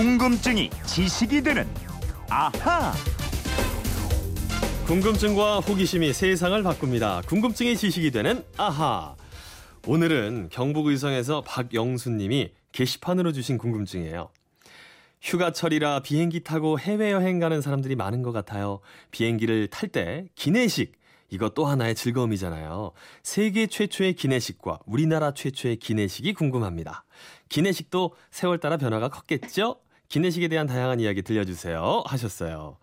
궁금증이 지식이 되는 아하. 궁금증과 호기심이 세상을 바꿉니다. 궁금증이 지식이 되는 아하. 오늘은 경북 의성에서 박영수 님이 게시판으로 주신 궁금증이에요. 휴가철이라 비행기 타고 해외여행 가는 사람들이 많은 것 같아요. 비행기를 탈 때 기내식 이것 또 하나의 즐거움이잖아요. 세계 최초의 기내식과 우리나라 최초의 기내식이 궁금합니다. 기내식도 세월 따라 변화가 컸겠죠? 기내식에 대한 다양한 이야기 들려주세요. 하셨어요.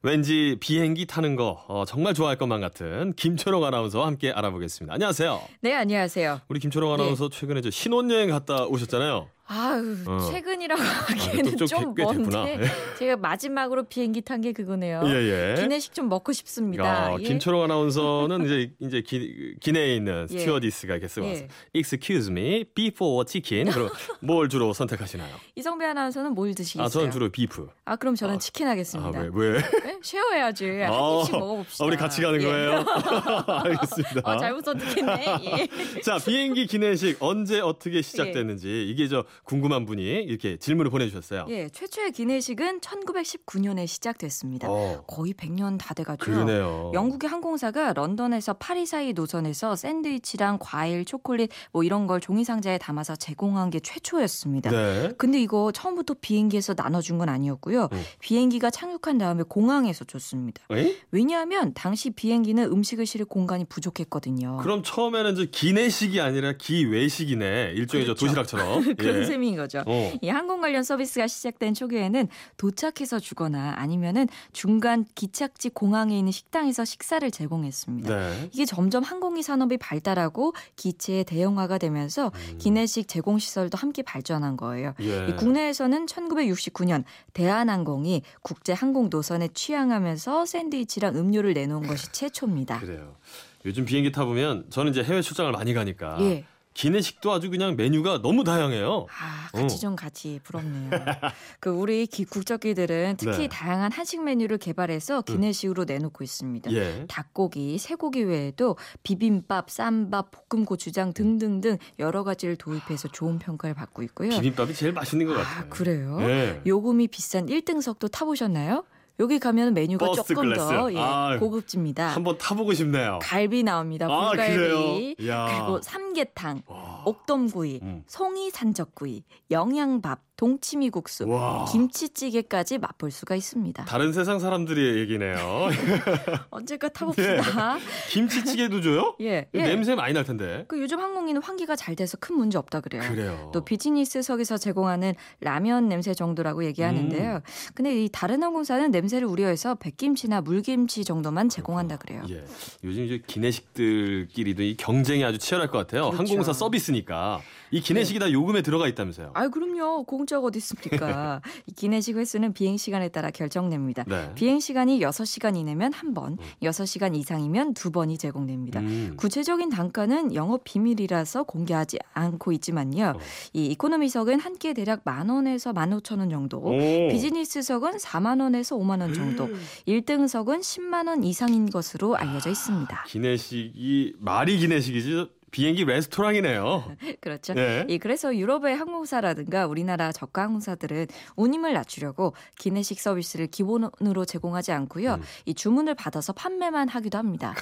왠지 비행기 타는 거 어, 정말 좋아할 것만 같은 김초롱 아나운서와 함께 알아보겠습니다. 안녕하세요. 네, 안녕하세요. 우리 김초롱 아나운서 네. 최근에 저 신혼여행 갔다 오셨잖아요. 아유, 어. 최근이라고 아, 하기에는 아, 좀, 꽤, 먼데 예. 제가 마지막으로 비행기 탄 게 그거네요. 예, 예. 기내식 좀 먹고 싶습니다. 아, 예. 김초롱 아나운서는 이제 이제 기, 기내에 있는 예. 스튜어디스가 이렇게 쓰고 와서 Excuse me, beef or chicken? 그럼 뭘 주로 선택하시나요? 이성배 아나운서는 뭘 드시겠어요? 아, 저는 주로 비프. 아, 그럼 저는 아, 치킨 하겠습니다. 아, 왜? 왜? 네? 쉐어해야지. 한 아, 입씩 먹어봅시다. 아, 우리 같이 가는 거예요? 알겠습니다. 아, 잘못 선택했네. 자, 비행기 기내식 언제 어떻게 시작됐는지 이게 저 궁금한 분이 이렇게 질문을 보내주셨어요. 예, 최초의 기내식은 1919년에 시작됐습니다. 어. 거의 100년 다 돼가죠. 그러네요. 영국의 항공사가 런던에서 파리 사이 노선에서 샌드위치랑 과일, 초콜릿 뭐 이런 걸 종이 상자에 담아서 제공한 게 최초였습니다. 네. 근데 이거 처음부터 비행기에서 나눠준 건 아니었고요. 음. 비행기가 착륙한 다음에 공항에서 줬습니다. 에이? 왜냐하면 당시 비행기는 음식을 실을 공간이 부족했거든요. 그럼 처음에는 저 기내식이 아니라 기외식이네. 일종의 그렇죠. 저 도시락처럼. 그런 예. 셈인 거죠. 어. 이 항공 관련 서비스가 시작된 초기에는 도착해서 주거나 아니면은 중간 기착지 공항에 있는 식당에서 식사를 제공했습니다. 네. 이게 점점 항공기 산업이 발달하고 기체의 대형화가 되면서 음. 기내식 제공 시설도 함께 발전한 거예요. 예. 국내에서는 1969년 대한항공이 국제 항공 노선에 취항하면서 샌드위치랑 음료를 내놓은 것이 최초입니다. 그래요. 요즘 비행기 타보면 저는 이제 해외 출장을 많이 가니까 예. 기내식도 아주 그냥 메뉴가 너무 다양해요. 아, 같이 어. 좀 같이 부럽네요. 그 우리 기, 국적기들은 특히 네. 다양한 한식 메뉴를 개발해서 음. 기내식으로 내놓고 있습니다. 예. 닭고기, 쇠고기 외에도 비빔밥, 쌈밥, 볶음 고추장 등등등 여러 가지를 도입해서 좋은 평가를 받고 있고요. 비빔밥이 제일 맛있는 것 아, 같아요. 아, 그래요? 예. 요금이 비싼 1등석도 타보셨나요? 여기 가면 메뉴가 조금 클래스. 더 예, 아, 고급집니다. 한번 타보고 싶네요. 갈비 나옵니다. 아, 불갈비. 그리고 삼계탕, 와. 옥돔구이, 음. 송이 산적구이, 영양밥, 동치미국수, 와. 김치찌개까지 맛볼 수가 있습니다. 다른 세상 사람들의 얘기네요. 언제까 타봅시다. 네. 김치찌개도 줘요? 예, 예. 냄새 많이 날 텐데. 그 요즘 항공기는 환기가 잘 돼서 큰 문제 없다 그래요. 그래요. 또 비즈니스석에서 제공하는 라면 냄새 정도라고 얘기하는데요. 음. 근데 이 다른 항공사는 냄새를 우려해서 백김치나 물김치 정도만 제공한다 그래요. 예. 요즘 이제 기내식들끼리도 이 경쟁이 아주 치열할 것 같아요. 그렇죠. 항공사 서비스 니까. 이 기내식이 네. 다 요금에 들어가 있다면서요? 아, 그럼요. 공짜가 어디 있습니까? 이 기내식 횟수는 비행 시간에 따라 결정됩니다. 네. 비행 시간이 6시간 이내면 한 번, 음. 6시간 이상이면 두 번이 제공됩니다. 음. 구체적인 단가는 영업 비밀이라서 공개하지 않고 있지만요. 어. 이 이코노미석은 한 끼에 대략 만 원에서 만 오천 원 정도, 오. 비즈니스석은 4만 원에서 5만 원 정도, 음. 1등석은 10만 원 이상인 것으로 알려져 있습니다. 아, 기내식이 말이 기내식이지 비행기 레스토랑이네요. 그렇죠. 네. 예, 그래서 유럽의 항공사라든가 우리나라 저가 항공사들은 운임을 낮추려고 기내식 서비스를 기본으로 제공하지 않고요. 음. 이 주문을 받아서 판매만 하기도 합니다.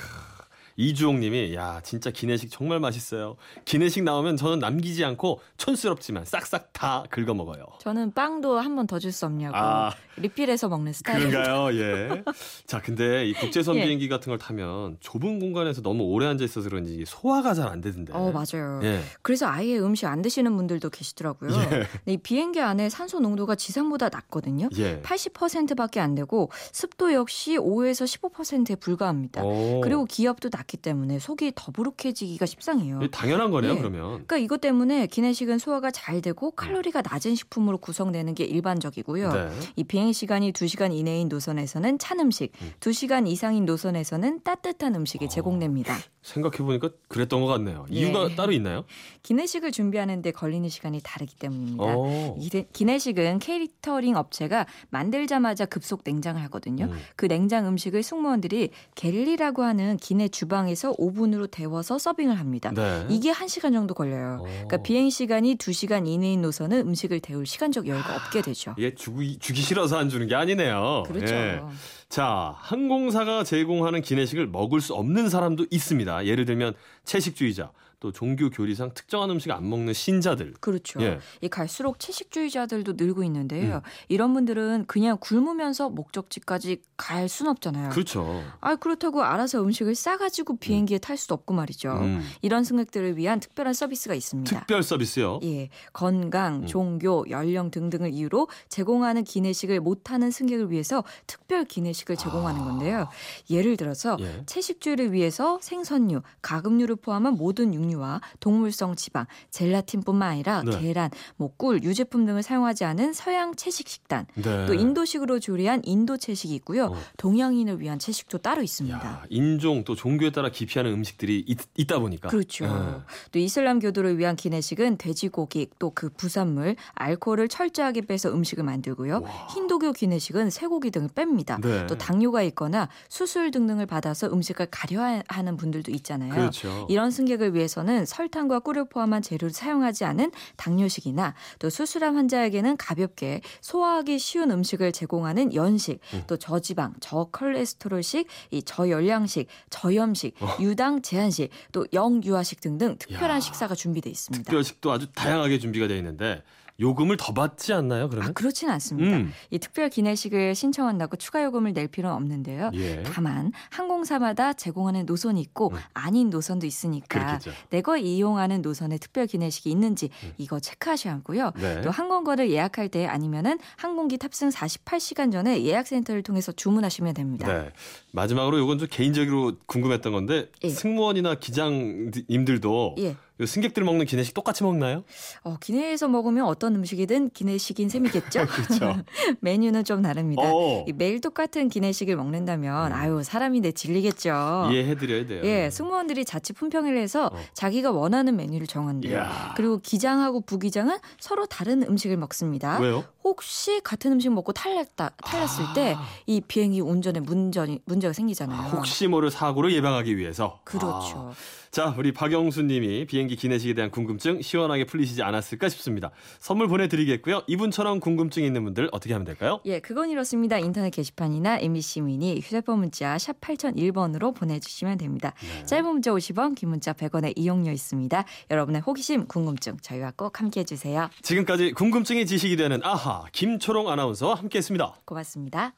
이주홍님이 야 진짜 기내식 정말 맛있어요. 기내식 나오면 저는 남기지 않고 촌스럽지만 싹싹 다 긁어 먹어요. 저는 빵도 한 번 더 줄 수 없냐고 아, 리필해서 먹는 스타일입니다. 그런가요? 예. 자 근데 이 국제선 예. 비행기 같은 걸 타면 좁은 공간에서 너무 오래 앉아 있어서 그런지 소화가 잘 안 되던데. 어 맞아요. 예. 그래서 아예 음식 안 드시는 분들도 계시더라고요. 예. 이 비행기 안에 산소 농도가 지상보다 낮거든요. 예. 80%밖에 안 되고 습도 역시 5에서 15%에 불과합니다. 오. 그리고 기압도 낮 낮기 때문에 속이 더부룩해지기가 십상이에요. 당연한 거네요, 네. 그러면. 그러니까 이것 때문에 기내식은 소화가 잘 되고 칼로리가 낮은 식품으로 구성되는 게 일반적이고요. 네. 이 비행 시간이 2시간 이내인 노선에서는 찬 음식, 음. 2시간 이상인 노선에서는 따뜻한 음식이 어, 제공됩니다. 생각해 보니까 그랬던 것 같네요. 이유가 네. 따로 있나요? 기내식을 준비하는데 걸리는 시간이 다르기 때문입니다. 오. 기내식은 케이터링 업체가 만들자마자 급속 냉장을 하거든요. 음. 그 냉장 음식을 승무원들이 갤리라고 하는 기내 주방 주방에서 오븐으로 데워서 서빙을 합니다. 네. 이게 1시간 정도 걸려요. 오. 그러니까 비행 시간이 2시간 이내인 노선은 음식을 데울 시간적 여유가 없게 되죠. 예, 주기, 주기 싫어서 안 주는 게 아니네요. 그렇죠. 예. 자, 항공사가 제공하는 기내식을 먹을 수 없는 사람도 있습니다. 예를 들면 채식주의자, 또 종교 교리상 특정한 음식 안 먹는 신자들. 그렇죠. 예. 이 갈수록 채식주의자들도 늘고 있는데요. 음. 이런 분들은 그냥 굶으면서 목적지까지 갈 순 없잖아요. 그렇죠. 아 그렇다고 알아서 음식을 싸가지고 비행기에 음. 탈 수도 없고 말이죠. 음. 이런 승객들을 위한 특별한 서비스가 있습니다. 특별 서비스요? 예, 건강, 음. 종교, 연령 등등을 이유로 제공하는 기내식을 못하는 승객을 위해서 특별 기내식을 제공하는 아. 건데요. 예를 들어서 예. 채식주의를 위해서 생선류, 가금류를 포함한 모든 육류 종류와 동물성 지방, 젤라틴뿐만 아니라 네. 계란, 뭐 꿀, 유제품 등을 사용하지 않은 서양 채식 식단, 네. 또 인도식으로 조리한 인도 채식이 있고요. 어. 동양인을 위한 채식도 따로 있습니다. 야, 인종 또 종교에 따라 기피하는 음식들이 있, 다 보니까 그렇죠. 네. 또 이슬람 교도를 위한 기내식은 돼지고기, 또 그 부산물, 알코올을 철저하게 빼서 음식을 만들고요. 와. 힌두교 기내식은 쇠고기 등을 뺍니다. 네. 또 당뇨가 있거나 수술 등등을 받아서 음식을 가려하는 분들도 있잖아요. 그렇죠. 이런 승객을 위해서 중에서는 설탕과 꿀을 포함한 재료를 사용하지 않은 당뇨식이나 또 수술한 환자에게는 가볍게 소화하기 쉬운 음식을 제공하는 연식, 음. 또 저지방, 저콜레스테롤식, 이 저열량식, 저염식, 어. 유당 제한식, 또 영유아식 등등 특별한 야, 식사가 준비되어 있습니다. 특별식도 아주 다양하게 준비가 되어 있는데 요금을 더 받지 않나요? 그러면? 아, 그렇진 않습니다. 음. 이 특별 기내식을 신청한다고 추가 요금을 낼 필요는 없는데요. 예. 다만 항공사마다 제공하는 노선이 있고 음. 아닌 노선도 있으니까 그렇겠죠. 내가 이용하는 노선에 특별 기내식이 있는지 음. 이거 체크하셔야 하고요. 네. 또 항공권을 예약할 때 아니면은 항공기 탑승 48시간 전에 예약센터를 통해서 주문하시면 됩니다. 네. 마지막으로 이건 좀 개인적으로 궁금했던 건데 예. 승무원이나 기장님들도 예. 승객들 먹는 기내식 똑같이 먹나요? 어, 기내에서 먹으면 어떤 음식이든 기내식인 셈이겠죠? 그렇죠. 메뉴는 좀 다릅니다. 어. 매일 똑같은 기내식을 먹는다면 음. 아유 사람인데 질리겠죠. 이해해드려야 돼요. 예, 승무원들이 자칫 품평을 해서 어. 자기가 원하는 메뉴를 정한대요. 이야. 그리고 기장하고 부기장은 서로 다른 음식을 먹습니다. 왜요? 혹시 같은 음식 먹고 탈렸다 탈렸을 아. 때이 비행기 운전에 문전이 문제가 생기잖아요. 아, 혹시 모를 사고를 예방하기 위해서. 그렇죠. 아. 자, 우리 박영수 님이 비행기 기내식에 대한 궁금증 시원하게 풀리시지 않았을까 싶습니다. 선물 보내드리겠고요. 이분처럼 궁금증 있는 분들 어떻게 하면 될까요? 예, 그건 이렇습니다. 인터넷 게시판이나 MBC 미니 휴대폰 문자 샵 8001번으로 보내주시면 됩니다. 네. 짧은 문자 50원, 긴 문자 100원의 이용료 있습니다. 여러분의 호기심, 궁금증 저희와 꼭 함께해 주세요. 지금까지 궁금증이 지식이 되는 아하 김초롱 아나운서와 함께했습니다. 고맙습니다.